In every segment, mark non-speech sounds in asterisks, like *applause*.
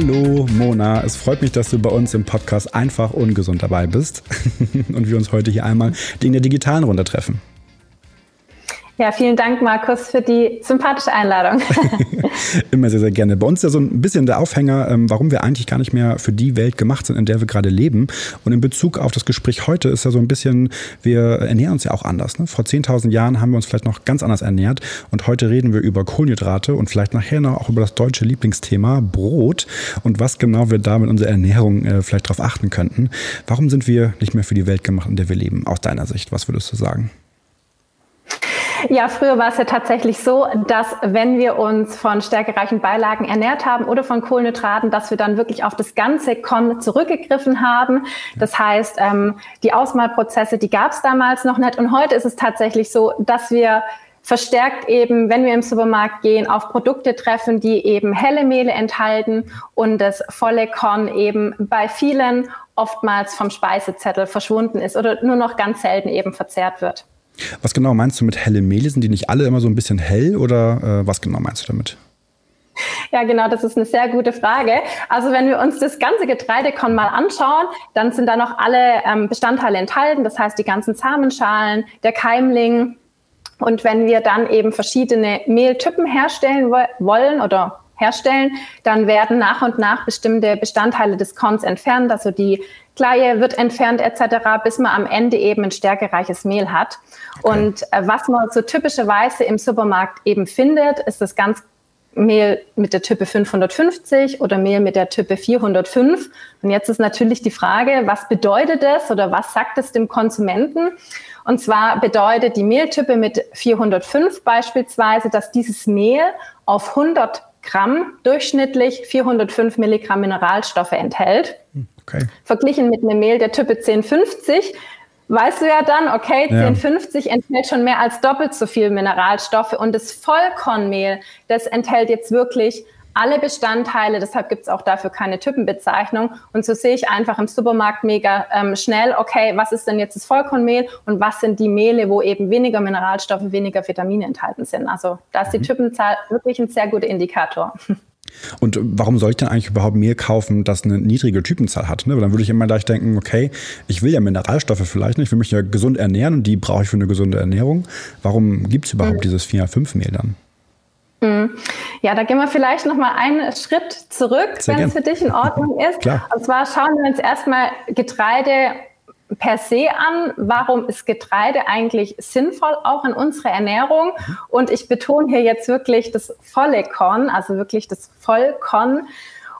Hallo Mona, es freut mich, dass du bei uns im Podcast einfach ungesund dabei bist *laughs* und wir uns heute hier einmal in der digitalen Runde treffen. Ja, vielen Dank, Markus, für die sympathische Einladung. *laughs* Immer sehr, sehr gerne. Bei uns ist ja so ein bisschen der Aufhänger, ähm, warum wir eigentlich gar nicht mehr für die Welt gemacht sind, in der wir gerade leben. Und in Bezug auf das Gespräch heute ist ja so ein bisschen, wir ernähren uns ja auch anders. Ne? Vor 10.000 Jahren haben wir uns vielleicht noch ganz anders ernährt. Und heute reden wir über Kohlenhydrate und vielleicht nachher noch auch über das deutsche Lieblingsthema Brot und was genau wir da mit unserer Ernährung äh, vielleicht darauf achten könnten. Warum sind wir nicht mehr für die Welt gemacht, in der wir leben? Aus deiner Sicht, was würdest du sagen? Ja, früher war es ja tatsächlich so, dass wenn wir uns von stärkereichen Beilagen ernährt haben oder von Kohlenhydraten, dass wir dann wirklich auf das ganze Korn zurückgegriffen haben. Das heißt, ähm, die Ausmalprozesse, die gab es damals noch nicht. Und heute ist es tatsächlich so, dass wir verstärkt eben, wenn wir im Supermarkt gehen, auf Produkte treffen, die eben helle Mehle enthalten und das volle Korn eben bei vielen oftmals vom Speisezettel verschwunden ist oder nur noch ganz selten eben verzehrt wird. Was genau meinst du mit helle Mehle? Sind die nicht alle immer so ein bisschen hell oder äh, was genau meinst du damit? Ja, genau, das ist eine sehr gute Frage. Also wenn wir uns das ganze Getreidekorn mal anschauen, dann sind da noch alle ähm, Bestandteile enthalten, das heißt die ganzen Samenschalen, der Keimling. Und wenn wir dann eben verschiedene Mehltypen herstellen wollen oder herstellen, dann werden nach und nach bestimmte Bestandteile des Korns entfernt, also die Kleie wird entfernt etc., bis man am Ende eben ein stärkereiches Mehl hat. Okay. Und äh, was man so typischerweise im Supermarkt eben findet, ist das ganz Mehl mit der Type 550 oder Mehl mit der Type 405. Und jetzt ist natürlich die Frage, was bedeutet das oder was sagt es dem Konsumenten? Und zwar bedeutet die Mehltype mit 405 beispielsweise, dass dieses Mehl auf 100 Gramm durchschnittlich 405 Milligramm Mineralstoffe enthält. Hm. Okay. Verglichen mit einem Mehl der Type 1050 weißt du ja dann, okay, 1050 ja. enthält schon mehr als doppelt so viel Mineralstoffe und das Vollkornmehl, das enthält jetzt wirklich alle Bestandteile, deshalb gibt es auch dafür keine Typenbezeichnung. Und so sehe ich einfach im Supermarkt mega ähm, schnell, okay, was ist denn jetzt das Vollkornmehl und was sind die Mehle, wo eben weniger Mineralstoffe, weniger Vitamine enthalten sind. Also da ist die mhm. Typenzahl wirklich ein sehr guter Indikator. *laughs* Und warum soll ich denn eigentlich überhaupt Mehl kaufen, das eine niedrige Typenzahl hat? Ne? Weil dann würde ich immer gleich denken, okay, ich will ja Mineralstoffe vielleicht nicht, ich will mich ja gesund ernähren und die brauche ich für eine gesunde Ernährung. Warum gibt es überhaupt mhm. dieses 4-5-Mehl dann? Mhm. Ja, da gehen wir vielleicht noch mal einen Schritt zurück, wenn es für dich in Ordnung *laughs* ist. Klar. Und zwar schauen wir uns erstmal Getreide per se an, warum ist Getreide eigentlich sinnvoll auch in unserer Ernährung? Und ich betone hier jetzt wirklich das volle Korn, also wirklich das Vollkorn.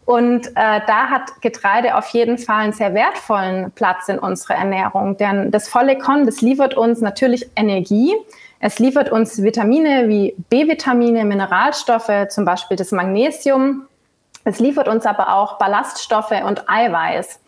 Und äh, da hat Getreide auf jeden Fall einen sehr wertvollen Platz in unserer Ernährung, denn das volle Korn, das liefert uns natürlich Energie. Es liefert uns Vitamine wie B-Vitamine, Mineralstoffe, zum Beispiel das Magnesium. Es liefert uns aber auch Ballaststoffe und Eiweiß.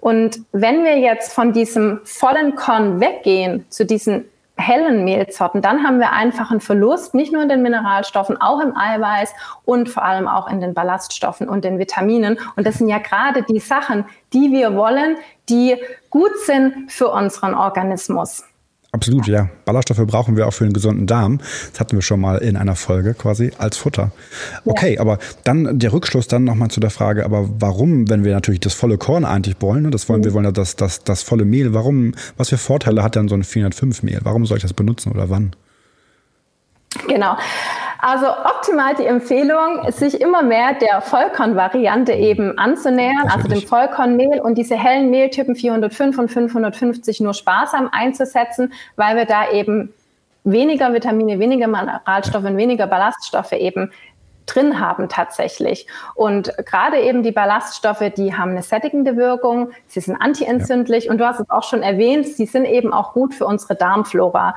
Und wenn wir jetzt von diesem vollen Korn weggehen zu diesen hellen Mehlsorten, dann haben wir einfach einen Verlust, nicht nur in den Mineralstoffen, auch im Eiweiß und vor allem auch in den Ballaststoffen und den Vitaminen. Und das sind ja gerade die Sachen, die wir wollen, die gut sind für unseren Organismus. Absolut, ja. Ballaststoffe brauchen wir auch für einen gesunden Darm. Das hatten wir schon mal in einer Folge quasi als Futter. Okay, ja. aber dann der Rückschluss dann nochmal zu der Frage, aber warum, wenn wir natürlich das volle Korn eigentlich wollen, ne, das wollen, mhm. wir wollen ja das, das, das volle Mehl, warum, was für Vorteile hat dann so ein 405 Mehl? Warum soll ich das benutzen oder wann? Genau. Also optimal die Empfehlung, sich immer mehr der Vollkornvariante eben anzunähern, also dem Vollkornmehl und diese hellen Mehltypen 405 und 550 nur sparsam einzusetzen, weil wir da eben weniger Vitamine, weniger Mineralstoffe und weniger Ballaststoffe eben drin haben tatsächlich. Und gerade eben die Ballaststoffe, die haben eine sättigende Wirkung, sie sind antientzündlich ja. und du hast es auch schon erwähnt, sie sind eben auch gut für unsere Darmflora.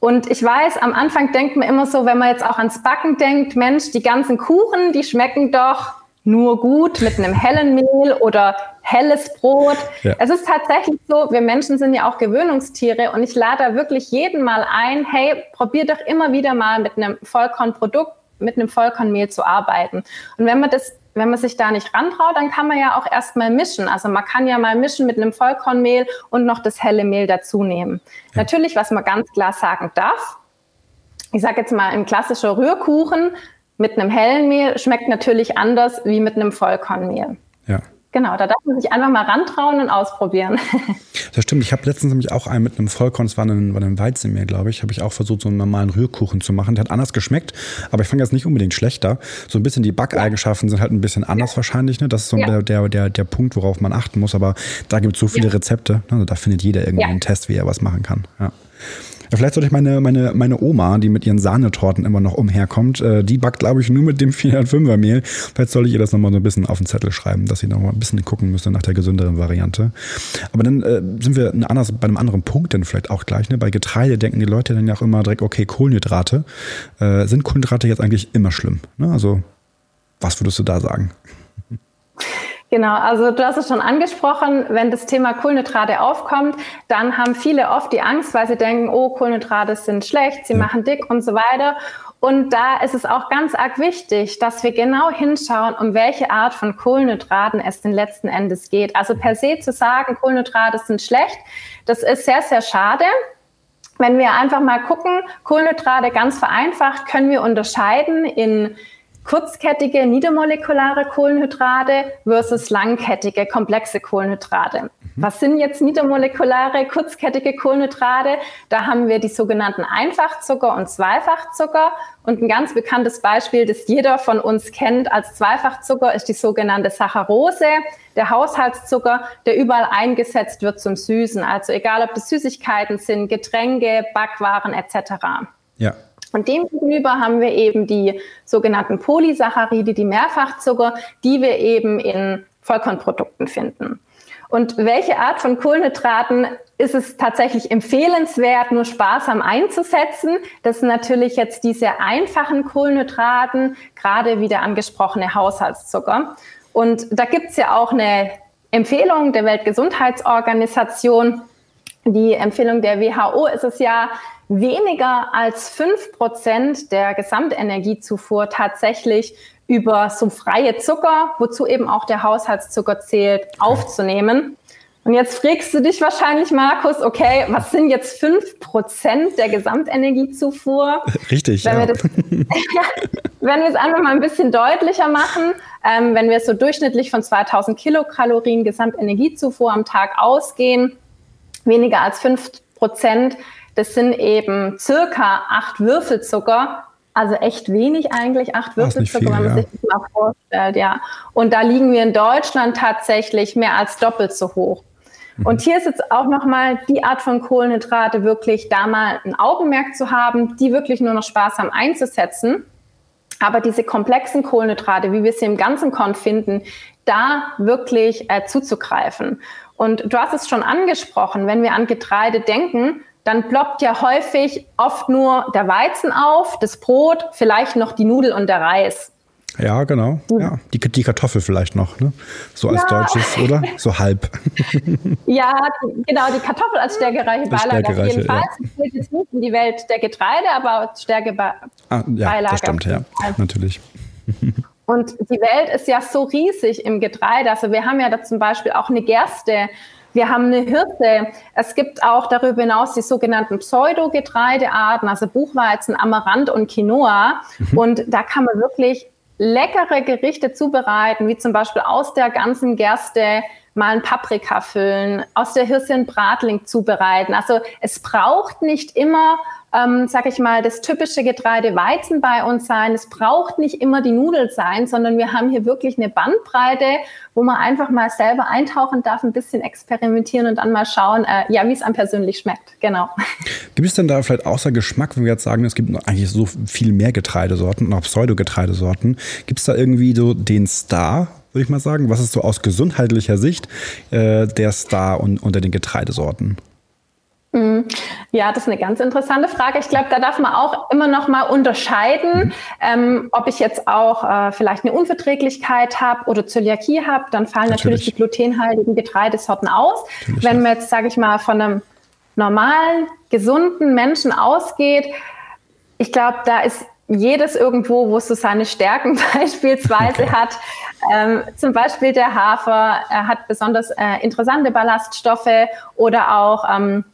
Und ich weiß, am Anfang denkt man immer so, wenn man jetzt auch ans Backen denkt, Mensch, die ganzen Kuchen, die schmecken doch nur gut mit einem hellen Mehl oder helles Brot. Ja. Es ist tatsächlich so, wir Menschen sind ja auch Gewöhnungstiere und ich lade da wirklich jeden mal ein, hey, probier doch immer wieder mal mit einem Vollkornprodukt, mit einem Vollkornmehl zu arbeiten. Und wenn man das wenn man sich da nicht rantraut, dann kann man ja auch erstmal mischen. Also man kann ja mal mischen mit einem Vollkornmehl und noch das helle Mehl dazu nehmen. Ja. Natürlich, was man ganz klar sagen darf, ich sage jetzt mal, ein klassischer Rührkuchen mit einem hellen Mehl schmeckt natürlich anders wie mit einem Vollkornmehl. Ja. Genau, da darf man sich einfach mal rantrauen und ausprobieren. *laughs* Das stimmt. Ich habe letztens nämlich auch einen mit einem Vollkorn, es war ein, war ein Weizenmehl, glaube ich, habe ich auch versucht, so einen normalen Rührkuchen zu machen. Der hat anders geschmeckt, aber ich fand jetzt nicht unbedingt schlechter. So ein bisschen die Backeigenschaften sind halt ein bisschen anders ja. wahrscheinlich. Ne? Das ist so ja. der, der, der Punkt, worauf man achten muss. Aber da gibt es so viele ja. Rezepte. Ne? Da findet jeder irgendwie einen Test, wie er was machen kann. Ja. Vielleicht sollte ich meine, meine, meine Oma, die mit ihren Sahnetorten immer noch umherkommt, äh, die backt, glaube ich, nur mit dem *laughs* 405er Mehl. Vielleicht soll ich ihr das nochmal so ein bisschen auf den Zettel schreiben, dass sie noch mal ein bisschen gucken müsste nach der gesünderen Variante. Aber dann äh, sind wir anders, bei einem anderen Punkt dann vielleicht auch gleich. Ne? Bei Getreide denken die Leute dann ja auch immer direkt, okay, Kohlenhydrate. Äh, sind Kohlenhydrate jetzt eigentlich immer schlimm? Ne? Also, was würdest du da sagen? *laughs* Genau, also du hast es schon angesprochen, wenn das Thema Kohlenhydrate aufkommt, dann haben viele oft die Angst, weil sie denken, oh, Kohlenhydrate sind schlecht, sie ja. machen dick und so weiter. Und da ist es auch ganz arg wichtig, dass wir genau hinschauen, um welche Art von Kohlenhydraten es denn letzten Endes geht. Also per se zu sagen, Kohlenhydrate sind schlecht, das ist sehr, sehr schade. Wenn wir einfach mal gucken, Kohlenhydrate ganz vereinfacht, können wir unterscheiden in kurzkettige niedermolekulare Kohlenhydrate versus langkettige komplexe Kohlenhydrate. Mhm. Was sind jetzt niedermolekulare kurzkettige Kohlenhydrate? Da haben wir die sogenannten Einfachzucker und Zweifachzucker. Und ein ganz bekanntes Beispiel, das jeder von uns kennt als Zweifachzucker, ist die sogenannte Saccharose, der Haushaltszucker, der überall eingesetzt wird zum Süßen. Also egal, ob das Süßigkeiten sind, Getränke, Backwaren etc. Ja. Und demgegenüber haben wir eben die sogenannten Polysaccharide, die Mehrfachzucker, die wir eben in Vollkornprodukten finden. Und welche Art von Kohlenhydraten ist es tatsächlich empfehlenswert, nur sparsam einzusetzen? Das sind natürlich jetzt diese einfachen Kohlenhydraten, gerade wie der angesprochene Haushaltszucker. Und da gibt es ja auch eine Empfehlung der Weltgesundheitsorganisation. Die Empfehlung der WHO ist es ja, weniger als fünf Prozent der Gesamtenergiezufuhr tatsächlich über so freie Zucker, wozu eben auch der Haushaltszucker zählt, aufzunehmen. Und jetzt fragst du dich wahrscheinlich, Markus, okay, was sind jetzt fünf Prozent der Gesamtenergiezufuhr? *laughs* Richtig, wenn ja. Wir das, *laughs* wenn wir es einfach mal ein bisschen deutlicher machen, ähm, wenn wir so durchschnittlich von 2000 Kilokalorien Gesamtenergiezufuhr am Tag ausgehen, weniger als fünf Prozent, das sind eben circa acht Würfelzucker, also echt wenig eigentlich, acht Würfelzucker, viel, wenn man ja. sich das mal vorstellt, ja. Und da liegen wir in Deutschland tatsächlich mehr als doppelt so hoch. Mhm. Und hier ist jetzt auch nochmal die Art von Kohlenhydrate wirklich da mal ein Augenmerk zu haben, die wirklich nur noch sparsam einzusetzen. Aber diese komplexen Kohlenhydrate, wie wir sie im ganzen Korn finden, da wirklich äh, zuzugreifen. Und du hast es schon angesprochen, wenn wir an Getreide denken, dann ploppt ja häufig oft nur der Weizen auf, das Brot, vielleicht noch die Nudel und der Reis. Ja, genau. Ja, die, die Kartoffel vielleicht noch, ne? So als ja. deutsches, oder? So halb. *laughs* ja, genau, die Kartoffel als stärkereiche Beilage auf jeden Fall. Ja. Das jetzt nicht in die Welt der Getreide, aber Stärkebeilage. Ah, ja, das stimmt, ja, natürlich. Und die Welt ist ja so riesig im Getreide. Also wir haben ja da zum Beispiel auch eine Gerste, wir haben eine Hirse. Es gibt auch darüber hinaus die sogenannten Pseudogetreidearten, also Buchweizen, Amaranth und Quinoa. Mhm. Und da kann man wirklich leckere Gerichte zubereiten, wie zum Beispiel aus der ganzen Gerste mal ein Paprika füllen, aus der Hirse ein Bratling zubereiten. Also es braucht nicht immer ähm, sag ich mal, das typische Getreide Weizen bei uns sein. Es braucht nicht immer die Nudel sein, sondern wir haben hier wirklich eine Bandbreite, wo man einfach mal selber eintauchen darf, ein bisschen experimentieren und dann mal schauen, äh, ja, wie es einem persönlich schmeckt. Genau. Gibt es denn da vielleicht außer Geschmack, wenn wir jetzt sagen, es gibt eigentlich so viel mehr Getreidesorten und auch Pseudogetreidesorten, gibt es da irgendwie so den Star, würde ich mal sagen? Was ist so aus gesundheitlicher Sicht äh, der Star un unter den Getreidesorten? Mhm. Ja, das ist eine ganz interessante Frage. Ich glaube, da darf man auch immer noch mal unterscheiden, ähm, ob ich jetzt auch äh, vielleicht eine Unverträglichkeit habe oder Zöliakie habe. Dann fallen natürlich. natürlich, die glutenhaltigen Getreidesorten aus. Natürlich, Wenn man jetzt, sage ich mal, von einem normalen, gesunden Menschen ausgeht, ich glaube, da ist jedes irgendwo, wo es so seine Stärken *laughs* beispielsweise okay. hat. Ähm, zum Beispiel der Hafer, er hat besonders äh, interessante Ballaststoffe oder auch ähm,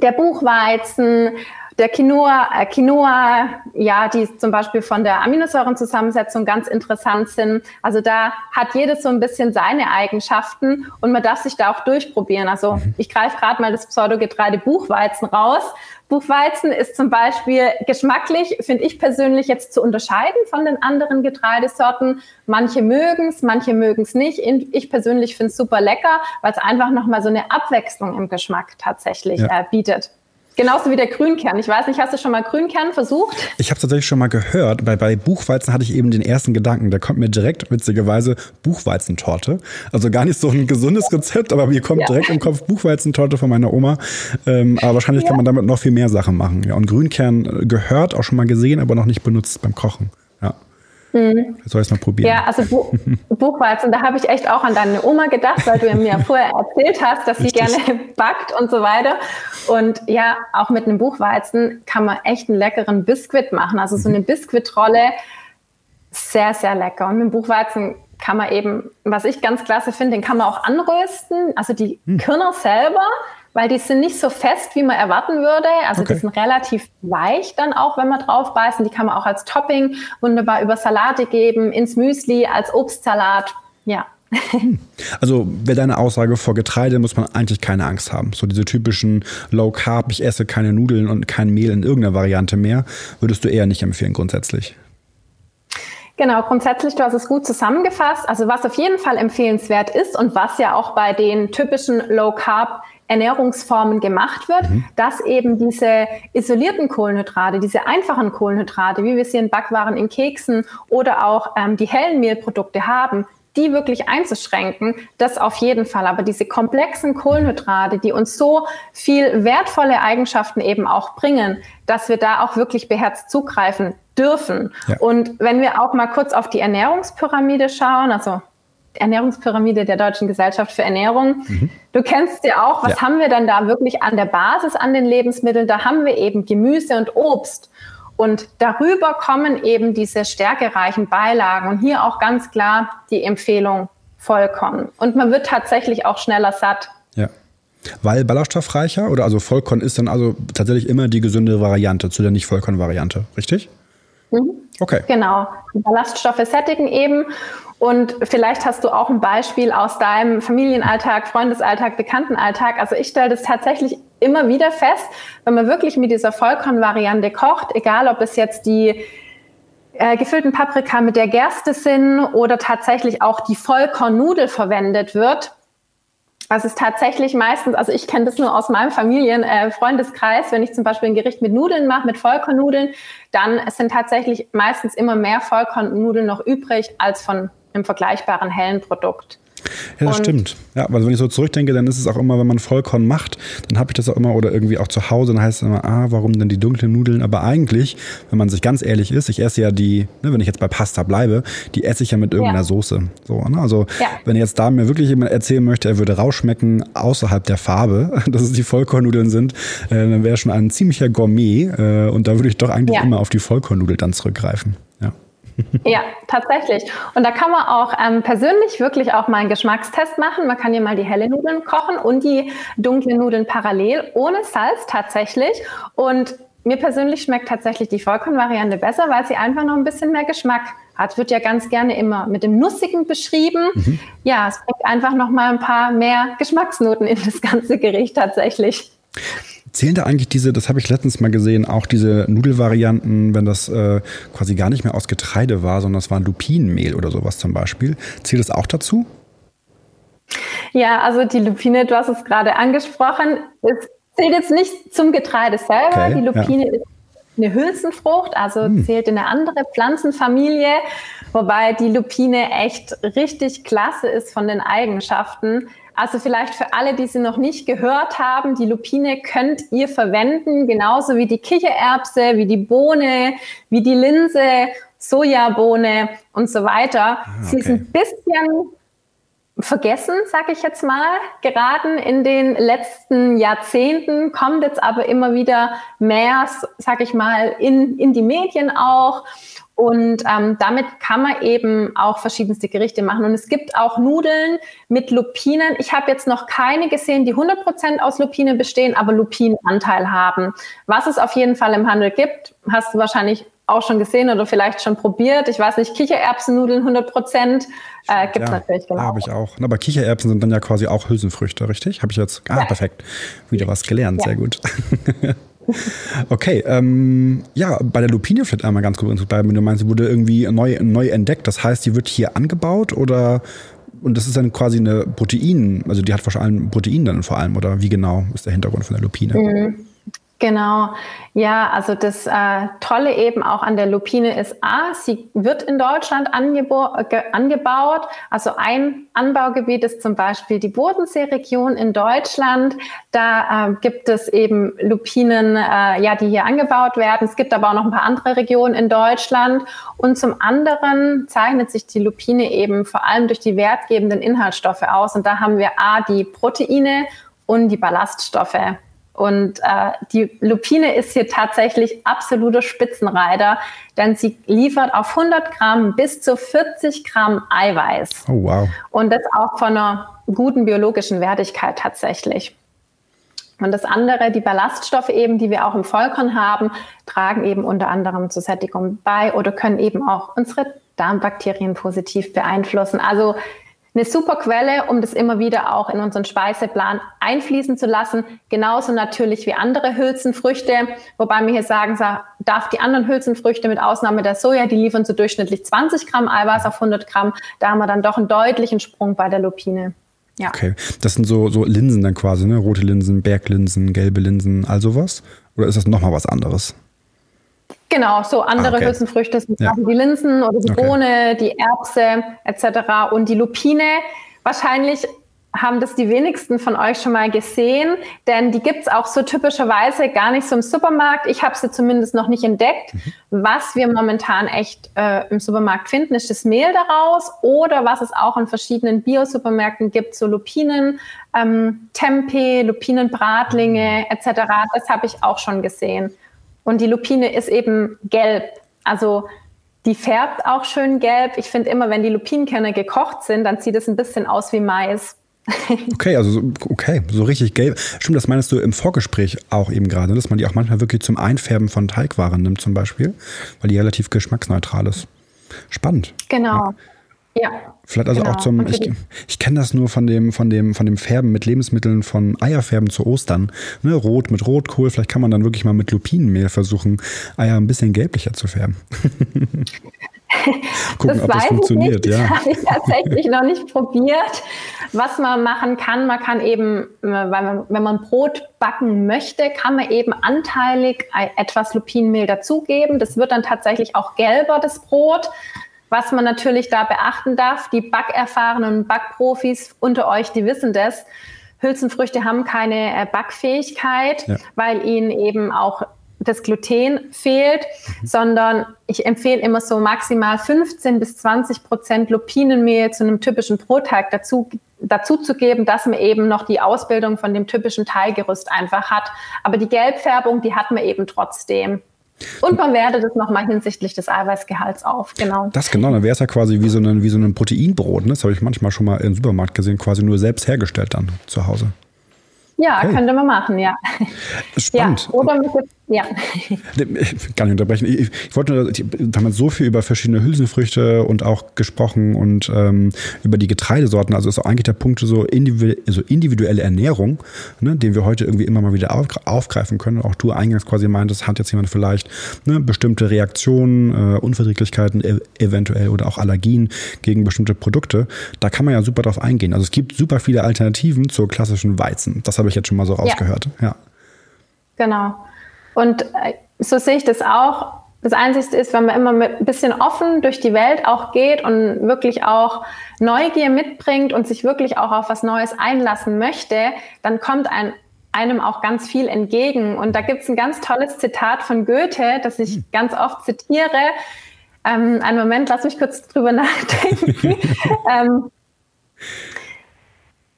der Buchweizen, der Quinoa, äh, Quinoa, ja, die zum Beispiel von der Aminosäurenzusammensetzung ganz interessant sind. Also da hat jedes so ein bisschen seine Eigenschaften und man darf sich da auch durchprobieren. Also mhm. ich greife gerade mal das Pseudogetreide Buchweizen raus. Buchweizen ist zum Beispiel geschmacklich, finde ich persönlich jetzt zu unterscheiden von den anderen Getreidesorten. Manche mögen es, manche mögen es nicht. Ich persönlich finde es super lecker, weil es einfach nochmal so eine Abwechslung im Geschmack tatsächlich ja. äh, bietet. Genauso wie der Grünkern. Ich weiß nicht, hast du schon mal Grünkern versucht? Ich habe tatsächlich schon mal gehört. Bei, bei Buchweizen hatte ich eben den ersten Gedanken. Da kommt mir direkt, witzigerweise, Buchweizentorte. Also gar nicht so ein gesundes Rezept, aber mir kommt ja. direkt im Kopf Buchweizentorte von meiner Oma. Ähm, aber wahrscheinlich ja. kann man damit noch viel mehr Sachen machen. Ja, und Grünkern gehört, auch schon mal gesehen, aber noch nicht benutzt beim Kochen. Ja. Mhm. Soll ich es mal probieren? Ja, also Bu *laughs* Buchweizen, da habe ich echt auch an deine Oma gedacht, weil du mir vorher *laughs* erzählt hast, dass Richtig. sie gerne *laughs* backt und so weiter. Und ja, auch mit einem Buchweizen kann man echt einen leckeren Biskuit machen. Also so eine mhm. Biskuitrolle, sehr, sehr lecker. Und mit dem Buchweizen kann man eben, was ich ganz klasse finde, den kann man auch anrösten. Also die hm. Körner selber weil die sind nicht so fest, wie man erwarten würde. Also okay. die sind relativ weich dann auch, wenn man drauf beißen. Die kann man auch als Topping wunderbar über Salate geben, ins Müsli, als Obstsalat. Ja. Hm. Also wäre deine Aussage vor Getreide, muss man eigentlich keine Angst haben. So diese typischen Low Carb, ich esse keine Nudeln und kein Mehl in irgendeiner Variante mehr, würdest du eher nicht empfehlen grundsätzlich. Genau, grundsätzlich, du hast es gut zusammengefasst. Also was auf jeden Fall empfehlenswert ist und was ja auch bei den typischen Low Carb Ernährungsformen gemacht wird, mhm. dass eben diese isolierten Kohlenhydrate, diese einfachen Kohlenhydrate, wie wir sie in Backwaren, in Keksen oder auch ähm, die hellen Mehlprodukte haben, die wirklich einzuschränken, das auf jeden Fall. Aber diese komplexen Kohlenhydrate, die uns so viel wertvolle Eigenschaften eben auch bringen, dass wir da auch wirklich beherzt zugreifen dürfen. Ja. Und wenn wir auch mal kurz auf die Ernährungspyramide schauen, also Ernährungspyramide der Deutschen Gesellschaft für Ernährung. Mhm. Du kennst ja auch, was ja. haben wir denn da wirklich an der Basis an den Lebensmitteln? Da haben wir eben Gemüse und Obst. Und darüber kommen eben diese stärkereichen Beilagen. Und hier auch ganz klar die Empfehlung Vollkorn. Und man wird tatsächlich auch schneller satt. Ja. Weil ballaststoffreicher oder also Vollkorn ist dann also tatsächlich immer die gesündere Variante zu der nicht Vollkorn-Variante, richtig? Mhm. Okay. Genau. Die Ballaststoffe sättigen eben. Und vielleicht hast du auch ein Beispiel aus deinem Familienalltag, Freundesalltag, Bekanntenalltag. Also ich stelle das tatsächlich immer wieder fest, wenn man wirklich mit dieser Vollkornvariante kocht, egal ob es jetzt die äh, gefüllten Paprika mit der Gerste sind oder tatsächlich auch die Vollkornnudel verwendet wird. Also es ist tatsächlich meistens, also ich kenne das nur aus meinem Familien-Freundeskreis, äh, wenn ich zum Beispiel ein Gericht mit Nudeln mache, mit Vollkornnudeln, dann sind tatsächlich meistens immer mehr Vollkornnudeln noch übrig als von einem vergleichbaren hellen Produkt. Ja, das und stimmt. Ja, also wenn ich so zurückdenke, dann ist es auch immer, wenn man Vollkorn macht, dann habe ich das auch immer oder irgendwie auch zu Hause, dann heißt es immer, ah, warum denn die dunklen Nudeln? Aber eigentlich, wenn man sich ganz ehrlich ist, ich esse ja die, ne, wenn ich jetzt bei Pasta bleibe, die esse ich ja mit irgendeiner ja. Soße. So, ne? Also ja. wenn jetzt da mir wirklich jemand erzählen möchte, er würde rausschmecken außerhalb der Farbe, *laughs* dass es die Vollkornnudeln sind, äh, dann wäre schon ein ziemlicher Gourmet äh, und da würde ich doch eigentlich ja. immer auf die Vollkornnudel dann zurückgreifen. *laughs* Ja. Tatsächlich. Und da kann man auch ähm, persönlich wirklich auch mal einen Geschmackstest machen. Man kann ja mal die helle Nudeln kochen und die dunklen Nudeln parallel, ohne Salz tatsächlich. Und mir persönlich schmeckt tatsächlich die Vollkornvariante besser, weil sie einfach noch ein bisschen mehr Geschmack hat. Wird ja ganz gerne immer mit dem Nussigen beschrieben. Mhm. Ja, es bringt einfach noch mal ein paar mehr Geschmacksnoten in das ganze Gericht tatsächlich. Zählen da eigentlich diese, das habe ich letztens mal gesehen, auch diese Nudelvarianten, wenn das äh, quasi gar nicht mehr aus Getreide war, sondern es war Lupinenmehl oder sowas zum Beispiel. Zählt das auch dazu? Ja, also die Lupine, du hast es gerade angesprochen, es zählt jetzt nicht zum Getreide selber. Okay, die Lupine ja. ist eine Hülsenfrucht, also hm. zählt in eine andere Pflanzenfamilie, wobei die Lupine echt richtig klasse ist von den Eigenschaften. Also vielleicht für alle, die sie noch nicht gehört haben, die Lupine könnt ihr verwenden, genauso wie die Kichererbse, wie die Bohne, wie die Linse, Sojabohne und so weiter. Ah, okay. Sie ist ein bisschen vergessen, sage ich jetzt mal, geraten in den letzten Jahrzehnten, kommt jetzt aber immer wieder mehr, sage ich mal, in, in die Medien auch. Und ähm, damit kann man eben auch verschiedenste Gerichte machen. Und es gibt auch Nudeln mit Lupinen. Ich habe jetzt noch keine gesehen, die 100% aus Lupinen bestehen, aber Lupinenanteil haben. Was es auf jeden Fall im Handel gibt, hast du wahrscheinlich auch schon gesehen oder vielleicht schon probiert. Ich weiß nicht, Kichererbsennudeln 100 Prozent äh, gibt es ja, natürlich genau. Habe ich auch. Aber Kichererbsen sind dann ja quasi auch Hülsenfrüchte, richtig? Habe ich jetzt. Ah, ja. perfekt. Wieder was gelernt, ja. sehr gut. *laughs* *laughs* okay, ähm, ja, bei der Lupine vielleicht einmal ganz kurz bleiben. Du meinst, sie wurde irgendwie neu, neu entdeckt. Das heißt, die wird hier angebaut oder und das ist dann quasi eine Protein, also die hat wahrscheinlich Protein dann vor allem, oder wie genau ist der Hintergrund von der Lupine? Mhm. Genau, ja, also das äh, Tolle eben auch an der Lupine ist, A, sie wird in Deutschland angebaut. Also ein Anbaugebiet ist zum Beispiel die Bodenseeregion in Deutschland. Da äh, gibt es eben Lupinen, äh, ja, die hier angebaut werden. Es gibt aber auch noch ein paar andere Regionen in Deutschland. Und zum anderen zeichnet sich die Lupine eben vor allem durch die wertgebenden Inhaltsstoffe aus. Und da haben wir A, die Proteine und die Ballaststoffe. Und äh, die Lupine ist hier tatsächlich absoluter Spitzenreiter, denn sie liefert auf 100 Gramm bis zu 40 Gramm Eiweiß. Oh, wow. Und das auch von einer guten biologischen Wertigkeit tatsächlich. Und das andere, die Ballaststoffe eben, die wir auch im Vollkorn haben, tragen eben unter anderem zur Sättigung bei oder können eben auch unsere Darmbakterien positiv beeinflussen. Also eine super Quelle, um das immer wieder auch in unseren Speiseplan einfließen zu lassen. Genauso natürlich wie andere Hülsenfrüchte, wobei wir hier sagen, darf die anderen Hülsenfrüchte mit Ausnahme der Soja, die liefern so durchschnittlich 20 Gramm Eiweiß auf 100 Gramm. Da haben wir dann doch einen deutlichen Sprung bei der Lupine. Ja. Okay, das sind so, so Linsen dann quasi, ne? Rote Linsen, Berglinsen, gelbe Linsen, all sowas? Oder ist das nochmal was anderes? Genau, so andere ah, okay. Hülsenfrüchte sind ja. die Linsen oder die okay. Bohne, die Erbse etc. Und die Lupine, wahrscheinlich haben das die wenigsten von euch schon mal gesehen, denn die gibt's auch so typischerweise gar nicht so im Supermarkt. Ich habe sie zumindest noch nicht entdeckt. Mhm. Was wir momentan echt äh, im Supermarkt finden, ist das Mehl daraus oder was es auch in verschiedenen Bio-Supermärkten gibt, so Lupinen, ähm, Tempeh, Lupinenbratlinge etc. Das habe ich auch schon gesehen. Und die Lupine ist eben gelb. Also die färbt auch schön gelb. Ich finde immer, wenn die Lupinenkerne gekocht sind, dann sieht es ein bisschen aus wie Mais. *laughs* Okay, also so, okay, so richtig gelb. Stimmt, das meinst du im Vorgespräch auch eben gerade, dass man die auch manchmal wirklich zum Einfärben von Teigwaren nimmt zum Beispiel, weil die relativ geschmacksneutral ist. Spannend. Genau. Ja. Ja. Vielleicht also genau. auch zum, ich, ich kenne das nur von dem, von dem, von dem Färben mit Lebensmitteln von Eierfärben zu Ostern. Ne, Rot mit Rotkohl, vielleicht kann man dann wirklich mal mit Lupinenmehl versuchen, Eier ein bisschen gelblicher zu färben. *laughs* Gucken, das ob das funktioniert. Ich ja. Das habe ich tatsächlich noch nicht probiert. Was man machen kann, man kann eben, wenn man Brot backen möchte, kann man eben anteilig etwas Lupinenmehl dazugeben. Das wird dann tatsächlich auch gelber, das Brot. Was man natürlich da beachten darf, die backerfahrenen Backprofis unter euch, die wissen das. Hülsenfrüchte haben keine äh, Backfähigkeit, ja. weil ihnen eben auch das Gluten fehlt, mhm. sondern ich empfehle immer so maximal 15 bis 20 Prozent Lupinenmehl zu einem typischen Brotteig dazu, dazu zu geben, dass man eben noch die Ausbildung von dem typischen Teiggerüst einfach hat. Aber die Gelbfärbung, die hat man eben trotzdem. Und man wertet es nochmal hinsichtlich des Eiweißgehalts auf, genau. Das genau, dann wäre es ja quasi wie so, ein, wie so ein Proteinbrot. Ne? Das habe ich manchmal schon mal im Supermarkt gesehen, quasi nur selbst hergestellt dann zu Hause. Ja, okay. könnte man machen, ja. Spannend. Ja, oder mit, ja. *laughs* Kann nicht unterbrechen. Ich, ich wollte nur, wir haben so viel über verschiedene Hülsenfrüchte und auch gesprochen und ähm, über die Getreidesorten. Also ist auch eigentlich der Punkt so individuelle, also individuelle Ernährung, ne, den wir heute irgendwie immer mal wieder auf, aufgreifen können. Auch du eingangs quasi meintest, hat jetzt jemand vielleicht ne, bestimmte Reaktionen, äh, Unverträglichkeiten e eventuell oder auch Allergien gegen bestimmte Produkte. Da kann man ja super drauf eingehen. Also es gibt super viele Alternativen zur klassischen Weizen. Das habe ich jetzt schon mal so rausgehört. Ja. ja. Genau. Und äh, so sehe ich das auch. Das Einzige ist, wenn man immer ein bisschen offen durch die Welt auch geht und wirklich auch Neugier mitbringt und sich wirklich auch auf was Neues einlassen möchte, dann kommt ein, einem auch ganz viel entgegen. Und da gibt es ein ganz tolles Zitat von Goethe, das ich hm. ganz oft zitiere. Ähm, einen Moment, lass mich kurz drüber *laughs* nachdenken. *laughs* ähm,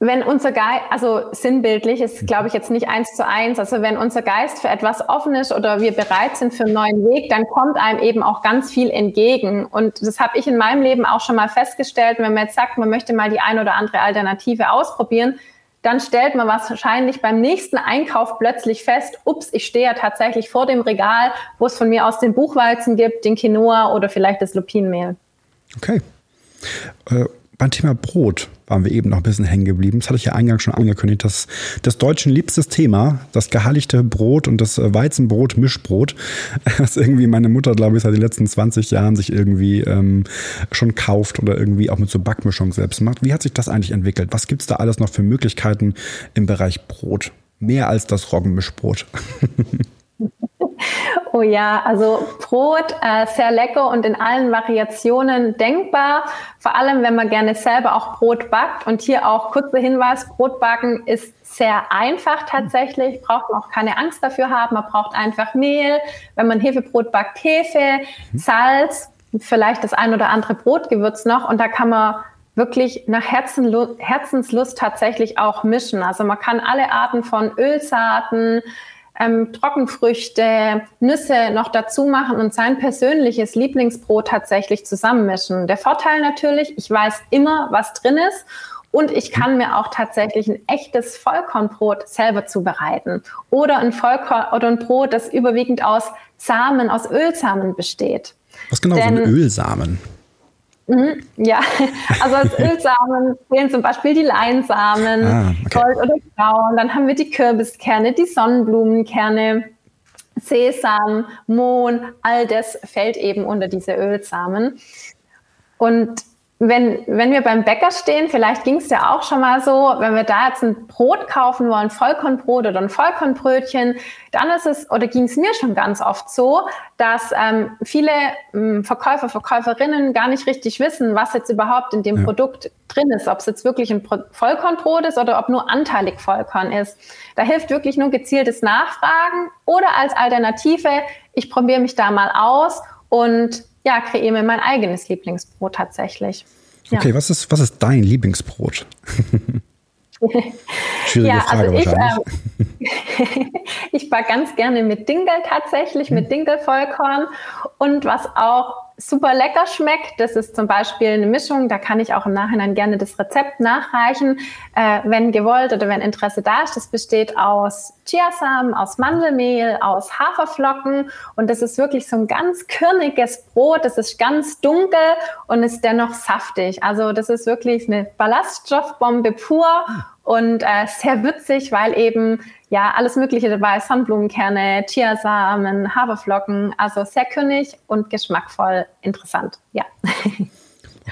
wenn unser Geist, also sinnbildlich ist, glaube ich, jetzt nicht eins zu eins, also wenn unser Geist für etwas offen ist oder wir bereit sind für einen neuen Weg, dann kommt einem eben auch ganz viel entgegen. Und das habe ich in meinem Leben auch schon mal festgestellt, wenn man jetzt sagt, man möchte mal die ein oder andere Alternative ausprobieren, dann stellt man wahrscheinlich beim nächsten Einkauf plötzlich fest, ups, ich stehe ja tatsächlich vor dem Regal, wo es von mir aus den Buchweizen gibt, den Quinoa oder vielleicht das Lupinenmehl. Okay. Äh, beim Thema Brot waren wir eben noch ein bisschen hängen geblieben. Das hatte ich ja eingangs schon angekündigt. Das, das Deutschen liebstes Thema, das geheiligte Brot und das Weizenbrot, Mischbrot, *laughs* das irgendwie meine Mutter, glaube ich, seit den letzten 20 Jahren sich irgendwie ähm, schon kauft oder irgendwie auch mit so Backmischung selbst macht. Wie hat sich das eigentlich entwickelt? Was gibt es da alles noch für Möglichkeiten im Bereich Brot? Mehr als das Roggenmischbrot. *laughs* Oh ja, also Brot äh, sehr lecker und in allen Variationen denkbar. Vor allem, wenn man gerne selber auch Brot backt. Und hier auch kurzer Hinweis, Brotbacken ist sehr einfach tatsächlich, braucht man auch keine Angst dafür haben. Man braucht einfach Mehl. Wenn man Hefebrot backt, Hefe, Salz, vielleicht das ein oder andere Brotgewürz noch. Und da kann man wirklich nach Herzenslust tatsächlich auch mischen. Also man kann alle Arten von Ölsaaten, ähm, Trockenfrüchte, Nüsse noch dazu machen und sein persönliches Lieblingsbrot tatsächlich zusammenmischen. Der Vorteil natürlich, ich weiß immer, was drin ist und ich kann mir auch tatsächlich ein echtes Vollkornbrot selber zubereiten oder ein Vollkorn oder ein Brot, das überwiegend aus Samen, aus Ölsamen besteht. Was genau Denn, sind Ölsamen? Mhm, ja, *laughs* also als Ölsamen zählen zum Beispiel die Leinsamen, ah, okay. Gold oder Braun. Dann haben wir die Kürbiskerne, die Sonnenblumenkerne, Sesam, Mohn. All das fällt eben unter diese Ölsamen. Und wenn, wenn wir beim Bäcker stehen, vielleicht ging es ja auch schon mal so, wenn wir da jetzt ein Brot kaufen wollen, Vollkornbrot oder ein Vollkornbrötchen, dann ist es, oder ging es mir schon ganz oft so, dass ähm, viele ähm, Verkäufer, Verkäuferinnen gar nicht richtig wissen, was jetzt überhaupt in dem ja. Produkt drin ist, ob es jetzt wirklich ein Vollkornbrot ist oder ob nur anteilig Vollkorn ist. Da hilft wirklich nur gezieltes Nachfragen oder als Alternative, ich probiere mich da mal aus und ja, kreiere mir mein eigenes Lieblingsbrot tatsächlich. Okay, was, ist, was ist dein Lieblingsbrot? *laughs* Schwierige ja, Frage also ich, wahrscheinlich. Äh, *laughs* ich backe ganz gerne mit Dinkel tatsächlich, mit hm. Dinkelvollkorn. Und was auch super lecker schmeckt. Das ist zum Beispiel eine Mischung, da kann ich auch im Nachhinein gerne das Rezept nachreichen, äh, wenn gewollt oder wenn Interesse da ist. Das besteht aus Chiasamen, aus Mandelmehl, aus Haferflocken und das ist wirklich so ein ganz körniges Brot. Das ist ganz dunkel und ist dennoch saftig. Also das ist wirklich eine Ballaststoffbombe pur und äh, sehr würzig, weil eben ja alles Mögliche dabei, Sonnenblumenkerne, Chiasamen, Haferflocken, also sehr kündig und geschmackvoll interessant. Ja. *laughs*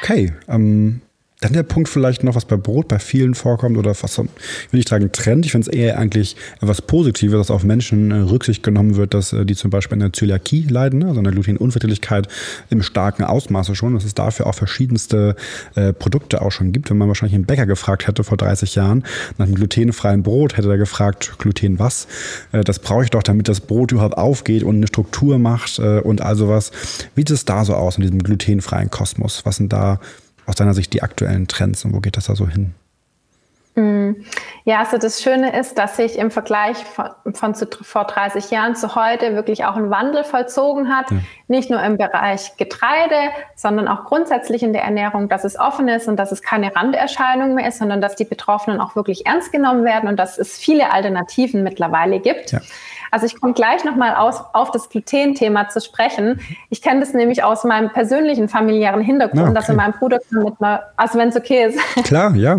Okay, ähm, dann der Punkt vielleicht noch, was bei Brot bei vielen vorkommt oder was, ich will nicht sagen Trend, ich finde es eher eigentlich etwas Positives, dass auf Menschen äh, Rücksicht genommen wird, dass äh, die zum Beispiel an der Zöliakie leiden, ne, also eine Glutenunverträglichkeit im starken Ausmaße schon, dass es dafür auch verschiedenste äh, Produkte auch schon gibt. Wenn man wahrscheinlich einen Bäcker gefragt hätte vor 30 Jahren nach einem glutenfreien Brot, hätte er gefragt, Gluten was? Äh, das brauche ich doch, damit das Brot überhaupt aufgeht und eine Struktur macht äh, und all sowas. Wie sieht es da so aus in diesem glutenfreien Kosmos? Was sind da aus deiner Sicht die aktuellen Trends und wo geht das da so hin? Mm. Ja, also das Schöne ist, dass sich im Vergleich von, von zu, vor 30 Jahren zu heute wirklich auch ein Wandel vollzogen hat. Ja. Nicht nur im Bereich Getreide, sondern auch grundsätzlich in der Ernährung, dass es offen ist und dass es keine Randerscheinung mehr ist, sondern dass die Betroffenen auch wirklich ernst genommen werden und dass es viele Alternativen mittlerweile gibt. Ja. Also ich komme gleich nochmal auf das Gluten-Thema zu sprechen. Ich kenne das nämlich aus meinem persönlichen familiären Hintergrund, ah, okay. dass mein Bruder mit einer, also wenn es okay ist. *laughs* Klar, ja.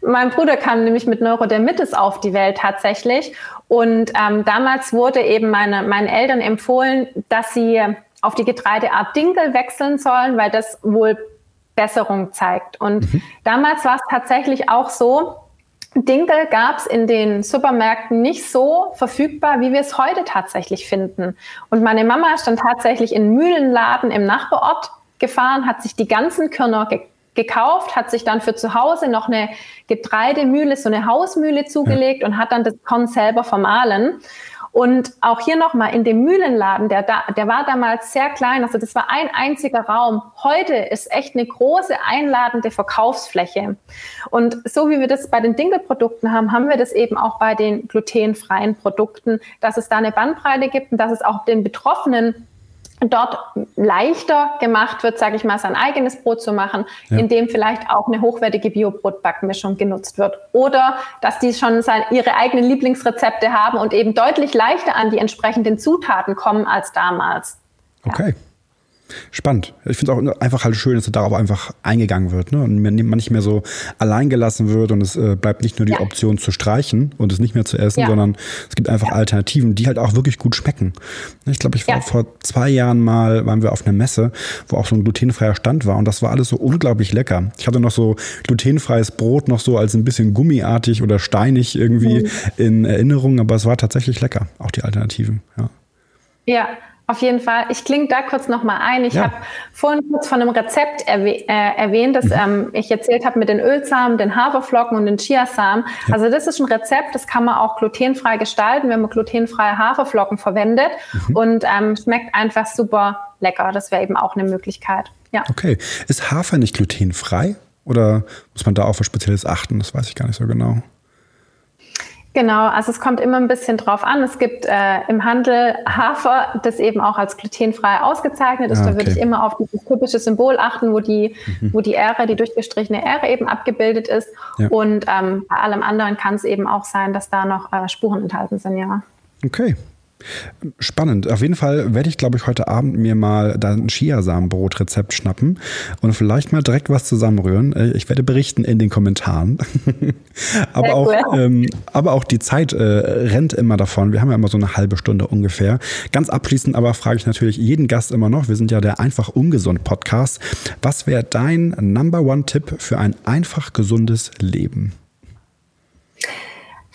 Mein Bruder kam nämlich mit Neurodermitis auf die Welt tatsächlich. Und ähm, damals wurde eben meine, meinen Eltern empfohlen, dass sie auf die Getreideart Dinkel wechseln sollen, weil das wohl Besserung zeigt. Und mhm. damals war es tatsächlich auch so, Dinkel gab es in den Supermärkten nicht so verfügbar, wie wir es heute tatsächlich finden. Und meine Mama ist dann tatsächlich in Mühlenladen im Nachbarort gefahren, hat sich die ganzen Körner gekauft, hat sich dann für zu Hause noch eine Getreidemühle, so eine Hausmühle zugelegt und hat dann das Korn selber vermahlen. Und auch hier nochmal in dem Mühlenladen, der, da, der war damals sehr klein, also das war ein einziger Raum. Heute ist echt eine große einladende Verkaufsfläche. Und so wie wir das bei den Dinkelprodukten haben, haben wir das eben auch bei den glutenfreien Produkten, dass es da eine Bandbreite gibt und dass es auch den Betroffenen dort leichter gemacht wird, sage ich mal, sein eigenes Brot zu machen, ja. indem vielleicht auch eine hochwertige Biobrotbackmischung genutzt wird. Oder dass die schon sein, ihre eigenen Lieblingsrezepte haben und eben deutlich leichter an die entsprechenden Zutaten kommen als damals. Okay. Ja. Spannend. Ich finde es auch einfach halt schön, dass darauf einfach eingegangen wird ne? und man nicht mehr so allein gelassen wird und es äh, bleibt nicht nur die ja. Option zu streichen und es nicht mehr zu essen, ja. sondern es gibt einfach ja. Alternativen, die halt auch wirklich gut schmecken. Ich glaube, ich war vor zwei Jahren mal, waren wir auf einer Messe, wo auch so ein glutenfreier Stand war und das war alles so unglaublich lecker. Ich hatte noch so glutenfreies Brot noch so als ein bisschen gummiartig oder steinig irgendwie mhm. in Erinnerung, aber es war tatsächlich lecker, auch die Alternativen. Ja. Ja, auf jeden Fall. Ich klinge da kurz nochmal ein. Ich ja. habe vorhin kurz von einem Rezept erwäh äh, erwähnt, das mhm. ähm, ich erzählt habe mit den Ölsamen, den Haferflocken und den Chiasamen. Ja. Also das ist ein Rezept, das kann man auch glutenfrei gestalten, wenn man glutenfreie Haferflocken verwendet mhm. und ähm, schmeckt einfach super lecker. Das wäre eben auch eine Möglichkeit. Ja. Okay. Ist Hafer nicht glutenfrei oder muss man da auf was Spezielles achten? Das weiß ich gar nicht so genau. Genau, also es kommt immer ein bisschen drauf an. Es gibt äh, im Handel Hafer, das eben auch als glutenfrei ausgezeichnet ist. Ah, okay. Da würde ich immer auf dieses typische Symbol achten, wo die, mhm. wo die Ähre, die durchgestrichene Ähre eben abgebildet ist. Ja. Und ähm, bei allem anderen kann es eben auch sein, dass da noch äh, Spuren enthalten sind, ja. Okay, Spannend. Auf jeden Fall werde ich, glaube ich, heute Abend mir mal ein Chiasamenbrot-Rezept schnappen und vielleicht mal direkt was zusammenrühren. Äh, ich werde berichten in den Kommentaren. *laughs* aber, auch, ähm, aber auch die Zeit äh, rennt immer davon. Wir haben ja immer so eine halbe Stunde ungefähr. Ganz abschließend aber frage ich natürlich jeden Gast immer noch, wir sind ja der Einfach Ungesund Podcast. Was wäre dein Number One-Tipp für ein einfach gesundes Leben?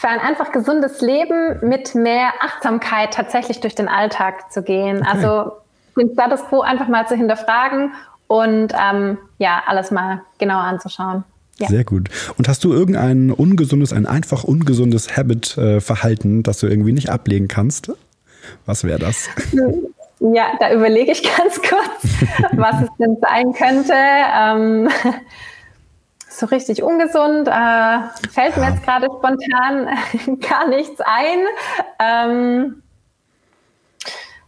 Für ein einfach gesundes Leben mit mehr Achtsamkeit tatsächlich durch den Alltag zu gehen. Okay. Also den Status quo einfach mal zu hinterfragen und ähm, ja, alles mal genauer anzuschauen. Ja. Sehr gut. Und hast du irgendein ungesundes, ein einfach ungesundes Habit-Verhalten, äh, das du irgendwie nicht ablegen kannst? Was wäre das? *laughs* Ja, da überlege ich ganz kurz, was es denn sein könnte. Ähm, so richtig ungesund. Äh, fällt mir jetzt *laughs* gerade spontan *laughs* gar nichts ein. Ähm,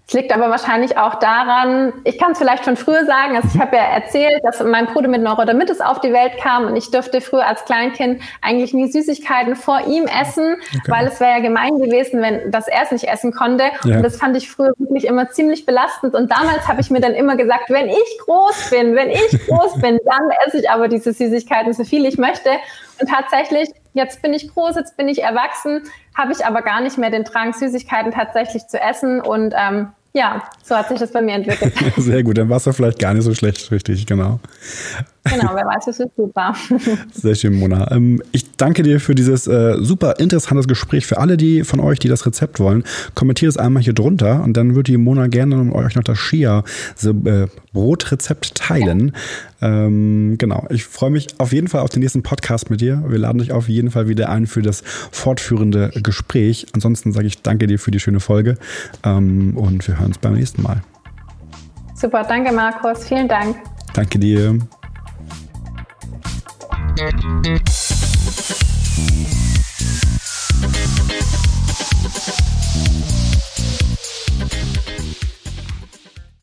es liegt aber wahrscheinlich auch daran, ich kann es vielleicht schon früher sagen, also ich habe ja erzählt, dass mein Bruder mit Neurodermitis auf die Welt kam und ich durfte früher als Kleinkind eigentlich nie Süßigkeiten vor ihm essen, okay. weil es wäre ja gemein gewesen, wenn das er es nicht essen konnte. Ja. Und das fand ich früher wirklich immer ziemlich belastend. Und damals habe ich mir dann immer gesagt, wenn ich groß bin, wenn ich groß bin, dann esse ich aber diese Süßigkeiten so viel ich möchte. Und tatsächlich, jetzt bin ich groß, jetzt bin ich erwachsen, habe ich aber gar nicht mehr den Drang, Süßigkeiten tatsächlich zu essen. Und ähm, ja, so hat sich das bei mir entwickelt. *laughs* Sehr gut, dann war es ja vielleicht gar nicht so schlecht, richtig, genau. Genau, wer weiß, es ist super. *laughs* Sehr schön, Mona. Ähm, ich danke dir für dieses äh, super interessantes Gespräch. Für alle, die von euch, die das Rezept wollen, kommentiert es einmal hier drunter und dann wird die Mona gerne mit euch noch das Chia-Brotrezept äh, teilen. Ja. Ähm, genau, ich freue mich auf jeden Fall auf den nächsten Podcast mit dir. Wir laden dich auf jeden Fall wieder ein für das fortführende Gespräch. Ansonsten sage ich danke dir für die schöne Folge ähm, und wir hören uns beim nächsten Mal. Super, danke Markus, vielen Dank. Danke dir. Thank you.